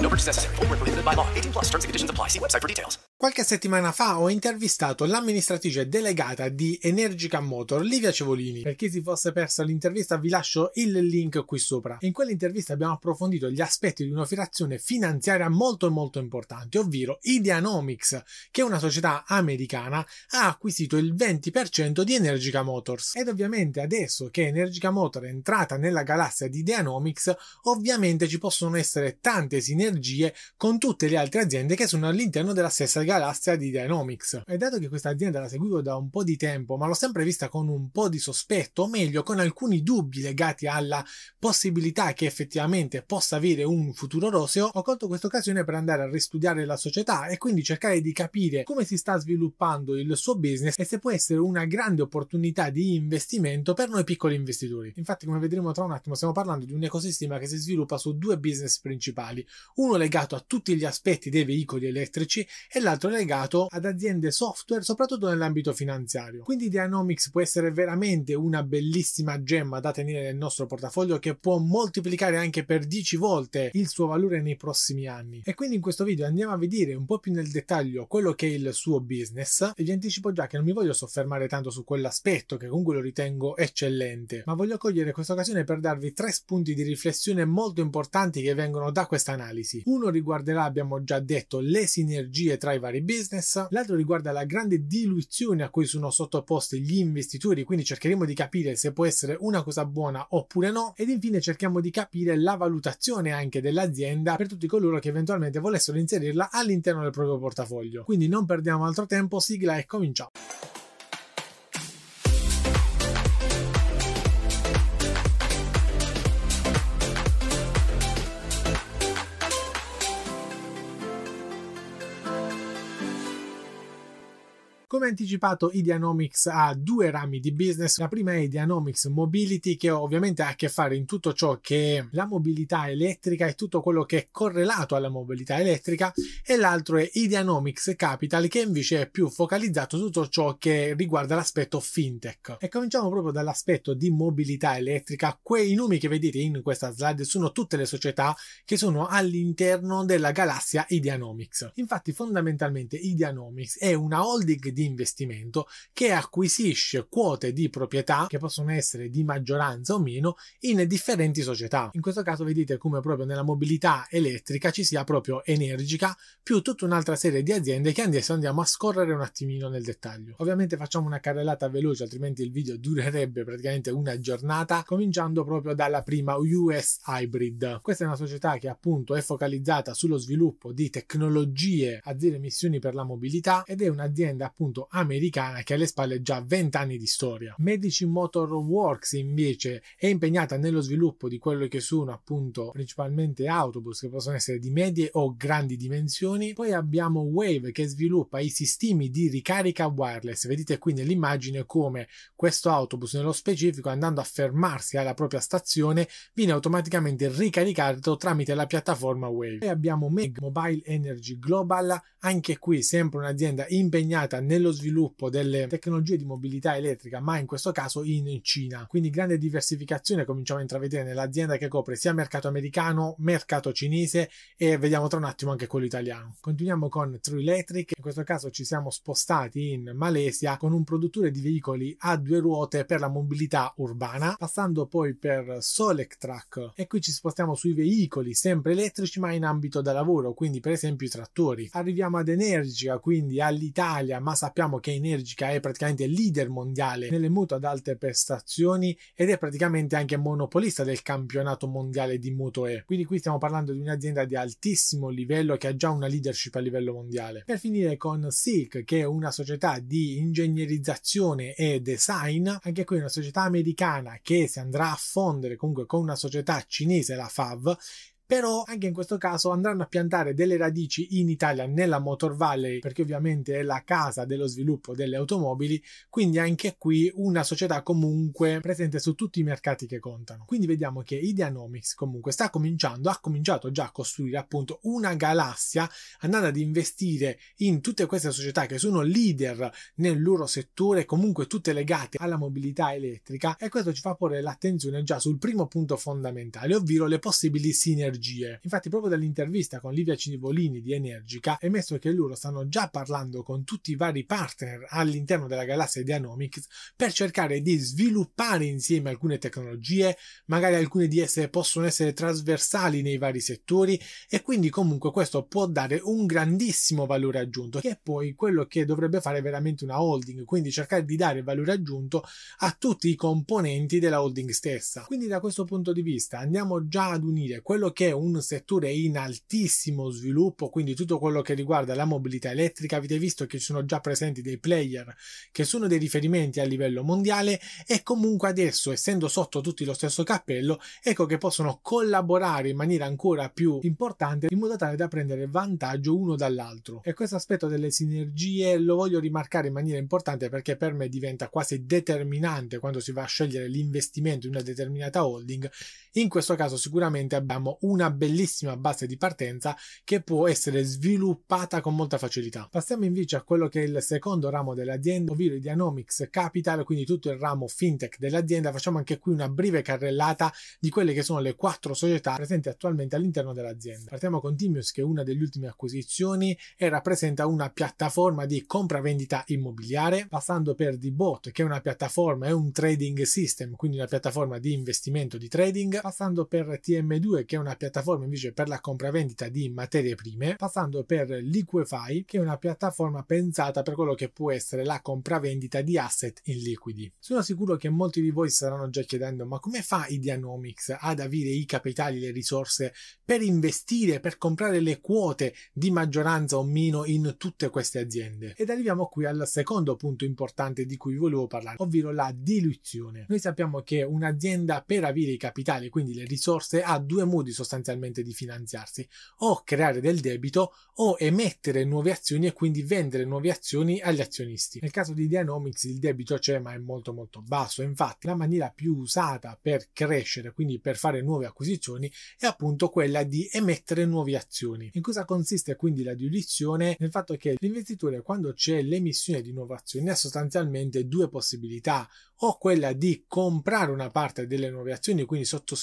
No purchase necessary. Full prohibited by law. 18 plus terms and conditions apply. See website for details. Qualche settimana fa ho intervistato l'amministratrice delegata di Energica Motor, Livia Cevolini. Per chi si fosse perso l'intervista vi lascio il link qui sopra. In quell'intervista abbiamo approfondito gli aspetti di un'operazione finanziaria molto molto importante, ovvero Ideanomics, che è una società americana, ha acquisito il 20% di Energica Motors. Ed ovviamente adesso che Energica Motor è entrata nella galassia di Ideanomics, ovviamente ci possono essere tante sinergie con tutte le altre aziende che sono all'interno della stessa galassia di Dynamics. E dato che questa azienda la seguivo da un po' di tempo, ma l'ho sempre vista con un po' di sospetto, o meglio con alcuni dubbi legati alla possibilità che effettivamente possa avere un futuro roseo, ho colto questa occasione per andare a ristudiare la società e quindi cercare di capire come si sta sviluppando il suo business e se può essere una grande opportunità di investimento per noi piccoli investitori. Infatti, come vedremo tra un attimo, stiamo parlando di un ecosistema che si sviluppa su due business principali, uno legato a tutti gli aspetti dei veicoli elettrici e l'altro legato ad aziende software, soprattutto nell'ambito finanziario. Quindi Dynamics può essere veramente una bellissima gemma da tenere nel nostro portafoglio che può moltiplicare anche per 10 volte il suo valore nei prossimi anni. E quindi in questo video andiamo a vedere un po' più nel dettaglio quello che è il suo business e vi anticipo già che non mi voglio soffermare tanto su quell'aspetto che comunque lo ritengo eccellente, ma voglio cogliere questa occasione per darvi tre spunti di riflessione molto importanti che vengono da questa analisi. Uno riguarderà, abbiamo già detto, le sinergie tra i vari business, l'altro riguarda la grande diluizione a cui sono sottoposti gli investitori, quindi cercheremo di capire se può essere una cosa buona oppure no, ed infine cerchiamo di capire la valutazione anche dell'azienda per tutti coloro che eventualmente volessero inserirla all'interno del proprio portafoglio. Quindi non perdiamo altro tempo, sigla e cominciamo. Come anticipato, Ideanomics ha due rami di business. La prima è Ideanomics Mobility, che ovviamente ha a che fare in tutto ciò che è la mobilità elettrica e tutto quello che è correlato alla mobilità elettrica, e l'altro è Ideanomics Capital, che invece è più focalizzato su tutto ciò che riguarda l'aspetto fintech. E cominciamo proprio dall'aspetto di mobilità elettrica. Quei nomi che vedete in questa slide sono tutte le società che sono all'interno della galassia Ideanomics. Infatti, fondamentalmente, Ideanomics è una holding di investimento che acquisisce quote di proprietà che possono essere di maggioranza o meno in differenti società. In questo caso vedete come proprio nella mobilità elettrica ci sia proprio Energica più tutta un'altra serie di aziende che adesso andiamo a scorrere un attimino nel dettaglio. Ovviamente facciamo una carrellata veloce altrimenti il video durerebbe praticamente una giornata cominciando proprio dalla prima US Hybrid. Questa è una società che appunto è focalizzata sullo sviluppo di tecnologie a zero emissioni per la mobilità ed è un'azienda appunto appunto americana che ha alle spalle già 20 anni di storia. Medici Motor Works invece è impegnata nello sviluppo di quello che sono appunto principalmente autobus che possono essere di medie o grandi dimensioni. Poi abbiamo Wave che sviluppa i sistemi di ricarica wireless. Vedete qui nell'immagine come questo autobus nello specifico andando a fermarsi alla propria stazione viene automaticamente ricaricato tramite la piattaforma Wave. Poi abbiamo Meg Mobile Energy Global, anche qui sempre un'azienda impegnata nel nello sviluppo delle tecnologie di mobilità elettrica, ma in questo caso in Cina. Quindi grande diversificazione cominciamo a intravedere nell'azienda che copre sia mercato americano, mercato cinese e vediamo tra un attimo anche quello italiano. Continuiamo con True Electric, in questo caso ci siamo spostati in Malesia con un produttore di veicoli a due ruote per la mobilità urbana, passando poi per Solectrack e qui ci spostiamo sui veicoli sempre elettrici ma in ambito da lavoro, quindi per esempio i trattori. Arriviamo ad Energica, quindi all'Italia, ma che Energica è praticamente leader mondiale nelle muto ad alte prestazioni ed è praticamente anche monopolista del campionato mondiale di Moto E. Quindi qui stiamo parlando di un'azienda di altissimo livello che ha già una leadership a livello mondiale. Per finire con Silk, che è una società di ingegnerizzazione e design, anche qui una società americana che si andrà a fondere comunque con una società cinese, la FAV, però anche in questo caso andranno a piantare delle radici in Italia nella Motor Valley perché ovviamente è la casa dello sviluppo delle automobili quindi anche qui una società comunque presente su tutti i mercati che contano. Quindi vediamo che Ideanomics comunque sta cominciando ha cominciato già a costruire appunto una galassia andando ad investire in tutte queste società che sono leader nel loro settore comunque tutte legate alla mobilità elettrica e questo ci fa porre l'attenzione già sul primo punto fondamentale ovvero le possibili sinergie energie. Infatti, proprio dall'intervista con Livia Civolini di Energica è emesso che loro stanno già parlando con tutti i vari partner all'interno della galassia di Anomics per cercare di sviluppare insieme alcune tecnologie, magari alcune di esse possono essere trasversali nei vari settori e quindi comunque questo può dare un grandissimo valore aggiunto, che è poi quello che dovrebbe fare veramente una holding, quindi cercare di dare valore aggiunto a tutti i componenti della holding stessa. Quindi da questo punto di vista andiamo già ad unire quello che è un settore in altissimo sviluppo, quindi tutto quello che riguarda la mobilità elettrica, avete visto che ci sono già presenti dei player che sono dei riferimenti a livello mondiale e comunque adesso, essendo sotto tutti lo stesso cappello, ecco che possono collaborare in maniera ancora più importante in modo tale da prendere vantaggio uno dall'altro. E questo aspetto delle sinergie lo voglio rimarcare in maniera importante perché per me diventa quasi determinante quando si va a scegliere l'investimento in una determinata holding. In questo caso sicuramente abbiamo un una bellissima base di partenza che può essere sviluppata con molta facilità. Passiamo invece a quello che è il secondo ramo dell'azienda, ovvero i Dynamics Capital, quindi tutto il ramo fintech dell'azienda. Facciamo anche qui una breve carrellata di quelle che sono le quattro società presenti attualmente all'interno dell'azienda. Partiamo con Timius, che è una delle ultime acquisizioni e rappresenta una piattaforma di compravendita immobiliare, passando per Dbot, che è una piattaforma e un trading system, quindi una piattaforma di investimento di trading, passando per TM2, che è una piattaforma invece per la compravendita di materie prime, passando per Liquefy, che è una piattaforma pensata per quello che può essere la compravendita di asset in liquidi. Sono sicuro che molti di voi staranno già chiedendo ma come fa Ideanomics ad avere i capitali, le risorse per investire, per comprare le quote di maggioranza o meno in tutte queste aziende? Ed arriviamo qui al secondo punto importante di cui volevo parlare, ovvero la diluizione. Noi sappiamo che un'azienda per avere i capitali, quindi le risorse, ha due modi sostanzialmente di finanziarsi, o creare del debito o emettere nuove azioni e quindi vendere nuove azioni agli azionisti. Nel caso di Dynamics il debito c'è ma è molto molto basso, infatti la maniera più usata per crescere, quindi per fare nuove acquisizioni, è appunto quella di emettere nuove azioni. In cosa consiste quindi la diluizione? Nel fatto che l'investitore quando c'è l'emissione di nuove azioni ha sostanzialmente due possibilità, o quella di comprare una parte delle nuove azioni, quindi sottoscrivere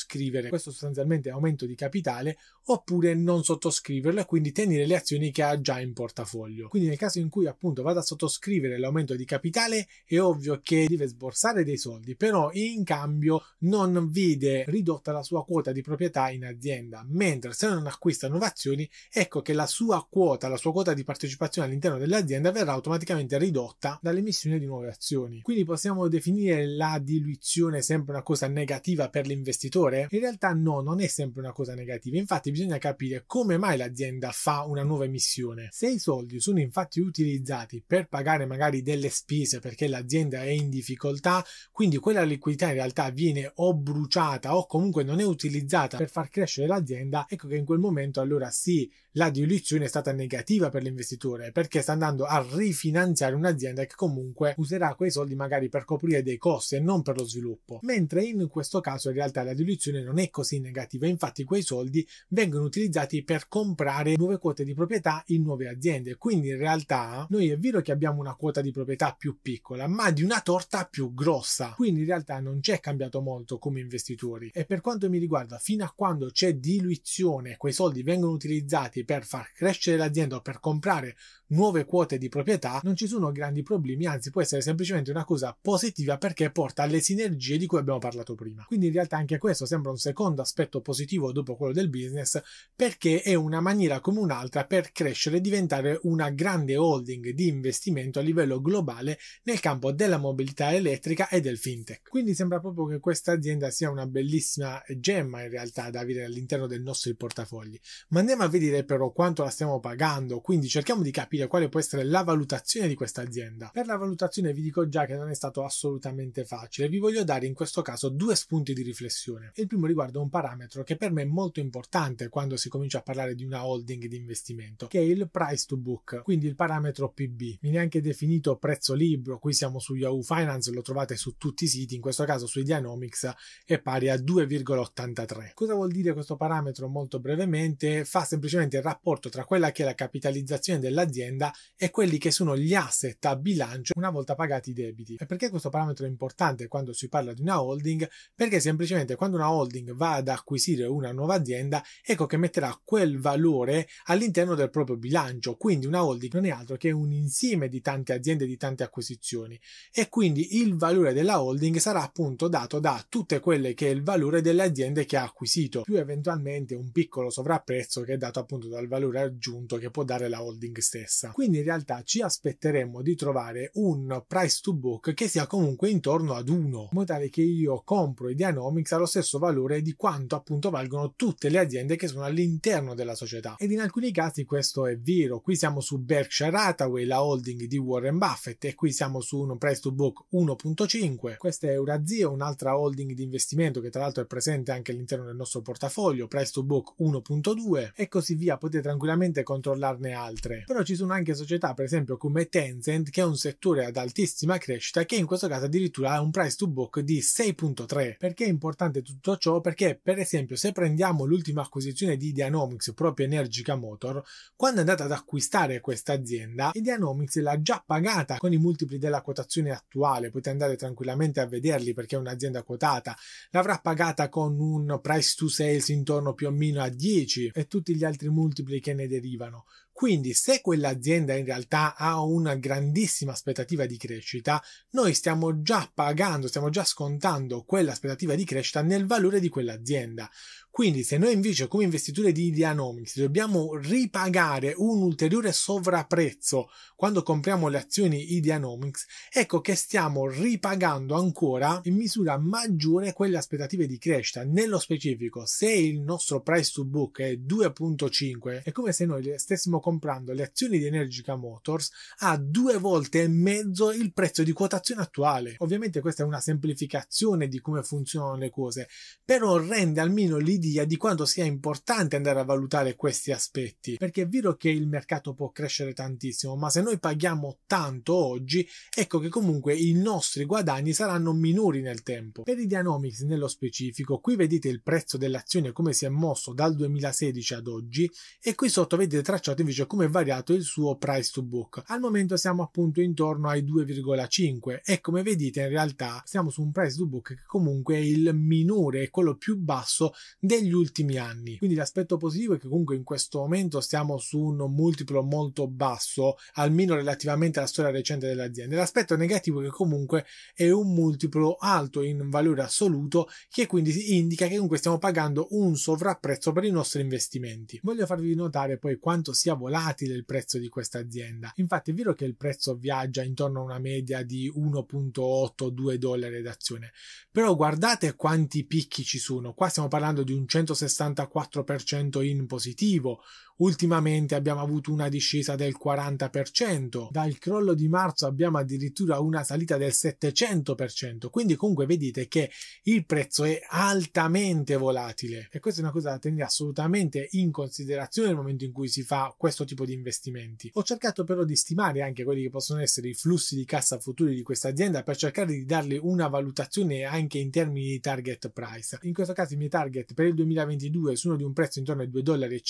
questo sostanzialmente aumento di capitale, oppure non sottoscriverlo e quindi tenere le azioni che ha già in portafoglio. Quindi nel caso in cui appunto vada a sottoscrivere l'aumento di capitale, è ovvio che deve sborsare dei soldi, però in cambio non vede ridotta la sua quota di proprietà in azienda, mentre se non acquista nuove azioni, ecco che la sua quota, la sua quota di partecipazione all'interno dell'azienda verrà automaticamente ridotta dall'emissione di nuove azioni. Quindi possiamo definire la diluizione sempre una cosa negativa per l'investitore? In realtà no, non è sempre una cosa negativa. Infatti bisogna capire come mai l'azienda fa una nuova emissione. Se i soldi sono infatti utilizzati per pagare magari delle spese perché l'azienda è in difficoltà, quindi quella liquidità in realtà viene o bruciata o comunque non è utilizzata per far crescere l'azienda, ecco che in quel momento allora sì, la diluizione è stata negativa per l'investitore perché sta andando a rifinanziare un'azienda che comunque userà quei soldi magari per coprire dei costi e non per lo sviluppo. Mentre in questo caso in realtà la diluizione intuizione non è così negativa, infatti quei soldi vengono utilizzati per comprare nuove quote di proprietà in nuove aziende, quindi in realtà noi è vero che abbiamo una quota di proprietà più piccola, ma di una torta più grossa, quindi in realtà non c'è cambiato molto come investitori. E per quanto mi riguarda fino a quando c'è diluizione, quei soldi vengono utilizzati per far crescere l'azienda o per comprare nuove quote di proprietà, non ci sono grandi problemi, anzi può essere semplicemente una cosa positiva perché porta alle sinergie di cui abbiamo parlato prima. Quindi in realtà anche questo sembra un secondo aspetto positivo dopo quello del business perché è una maniera come un'altra per crescere e diventare una grande holding di investimento a livello globale nel campo della mobilità elettrica e del fintech. Quindi sembra proprio che questa azienda sia una bellissima gemma in realtà da avere all'interno del nostro portafogli. Ma andiamo a vedere però quanto la stiamo pagando, quindi cerchiamo di capire quale può essere la valutazione di questa azienda. Per la valutazione vi dico già che non è stato assolutamente facile, vi voglio dare in questo caso due spunti di riflessione. Il primo riguarda un parametro che per me è molto importante quando si comincia a parlare di una holding di investimento, che è il price to book, quindi il parametro PB. Viene anche definito prezzo libro, qui siamo su Yahoo Finance, lo trovate su tutti i siti, in questo caso su Ideanomics è pari a 2,83. Cosa vuol dire questo parametro molto brevemente? Fa semplicemente il rapporto tra quella che è la capitalizzazione dell'azienda e quelli che sono gli asset a bilancio una volta pagati i debiti. E perché questo parametro è importante quando si parla di una holding? Perché semplicemente quando una holding va ad acquisire una nuova azienda, ecco che metterà quel valore all'interno del proprio bilancio. Quindi una holding non è altro che un insieme di tante aziende, di tante acquisizioni. E quindi il valore della holding sarà appunto dato da tutte quelle che è il valore delle aziende che ha acquisito, più eventualmente un piccolo sovrapprezzo che è dato appunto dal valore aggiunto che può dare la holding stessa. Quindi in realtà ci aspetteremmo di trovare un price to book che sia comunque intorno ad 1, in modo tale che io compro i allo stesso valore di quanto appunto valgono tutte le aziende che sono all'interno della società. Ed in alcuni casi questo è vero. Qui siamo su Berkshire Hathaway, la holding di Warren Buffett, e qui siamo su un price to book 1.5. Questa è Eurazio, un'altra holding di investimento che tra l'altro è presente anche all'interno del nostro portafoglio, price to book 1.2 e così via. Potete tranquillamente controllarne altre. Però ci sono anche società, per esempio, come Tencent, che è un settore ad altissima crescita, che in questo caso addirittura ha un price to book di 6.3. Perché è importante tutto ciò? Perché, per esempio, se prendiamo l'ultima acquisizione di Dianomics, proprio Energica Motor, quando andate ad acquistare questa azienda, Dianomics l'ha già pagata con i multipli della quotazione attuale, potete andare tranquillamente a vederli perché è un'azienda quotata, l'avrà pagata con un price to sales intorno più o meno a 10 e tutti gli altri multipli che ne derivano. Quindi se quell'azienda in realtà ha una grandissima aspettativa di crescita, noi stiamo già pagando, stiamo già scontando quell'aspettativa di crescita nel valore di quell'azienda. Quindi se noi invece come investitori di Ideanomics dobbiamo ripagare un ulteriore sovrapprezzo quando compriamo le azioni Ideanomics, ecco che stiamo ripagando ancora in misura maggiore quelle aspettative di crescita. Nello specifico, se il nostro price to book è 2.5, è come se noi stessimo comprando le azioni di Energica Motors a due volte e mezzo il prezzo di quotazione attuale. Ovviamente questa è una semplificazione di come funzionano le cose, però rende almeno l'idea idea di quanto sia importante andare a valutare questi aspetti, perché è vero che il mercato può crescere tantissimo, ma se noi paghiamo tanto oggi, ecco che comunque i nostri guadagni saranno minori nel tempo. Per i Dynamics nello specifico, qui vedete il prezzo dell'azione come si è mosso dal 2016 ad oggi e qui sotto vedete tracciato invece come è variato il suo price to book. Al momento siamo appunto intorno ai 2,5 e come vedete in realtà siamo su un price to book che comunque è il minore, è quello più basso del degli ultimi anni. Quindi l'aspetto positivo è che comunque in questo momento stiamo su un multiplo molto basso, almeno relativamente alla storia recente dell'azienda. L'aspetto negativo è che comunque è un multiplo alto in valore assoluto, che quindi indica che comunque stiamo pagando un sovrapprezzo per i nostri investimenti. Voglio farvi notare poi quanto sia volatile il prezzo di questa azienda. Infatti è vero che il prezzo viaggia intorno a una media di 1.8-2 dollari d'azione, però guardate quanti picchi ci sono. Qua stiamo parlando di un 164% in positivo, ultimamente abbiamo avuto una discesa del 40%, dal crollo di marzo abbiamo addirittura una salita del 700%, quindi comunque vedete che il prezzo è altamente volatile e questa è una cosa da tenere assolutamente in considerazione nel momento in cui si fa questo tipo di investimenti. Ho cercato però di stimare anche quelli che possono essere i flussi di cassa futuri di questa azienda per cercare di darle una valutazione anche in termini di target price. In questo caso i miei target per il 2022 sono di un prezzo intorno ai 2,50 dollari,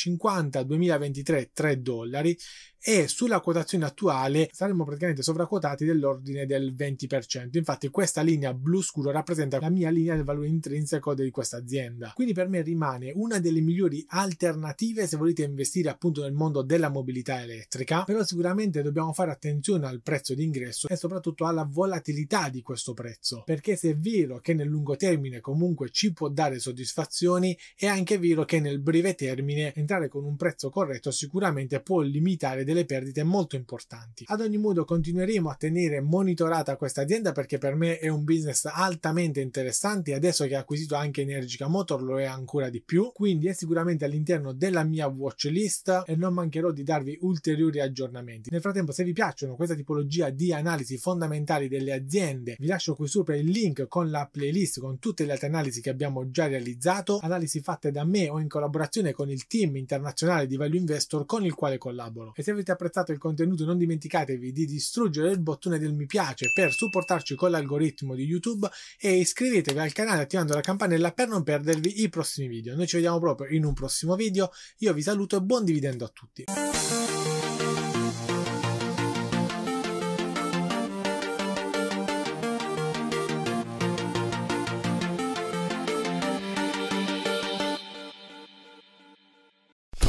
2023 3 dollari e sulla quotazione attuale saremmo praticamente sovraquotati dell'ordine del 20%. Infatti questa linea blu scuro rappresenta la mia linea del valore intrinseco di questa azienda. Quindi per me rimane una delle migliori alternative se volete investire appunto nel mondo della mobilità elettrica, però sicuramente dobbiamo fare attenzione al prezzo d'ingresso e soprattutto alla volatilità di questo prezzo, perché se è vero che nel lungo termine comunque ci può dare soddisfazioni, è anche vero che nel breve termine entrare con un prezzo corretto sicuramente può limitare delle delle perdite molto importanti. Ad ogni modo continueremo a tenere monitorata questa azienda perché per me è un business altamente interessante adesso che ha acquisito anche Energica Motor lo è ancora di più, quindi è sicuramente all'interno della mia watch list e non mancherò di darvi ulteriori aggiornamenti. Nel frattempo se vi piacciono questa tipologia di analisi fondamentali delle aziende vi lascio qui sopra il link con la playlist con tutte le altre analisi che abbiamo già realizzato, analisi fatte da me o in collaborazione con il team internazionale di Value Investor con il quale collaboro. E se avete apprezzato il contenuto non dimenticatevi di distruggere il bottone del mi piace per supportarci con l'algoritmo di YouTube e iscrivetevi al canale attivando la campanella per non perdervi i prossimi video. Noi ci vediamo proprio in un prossimo video, io vi saluto e buon dividendo a tutti.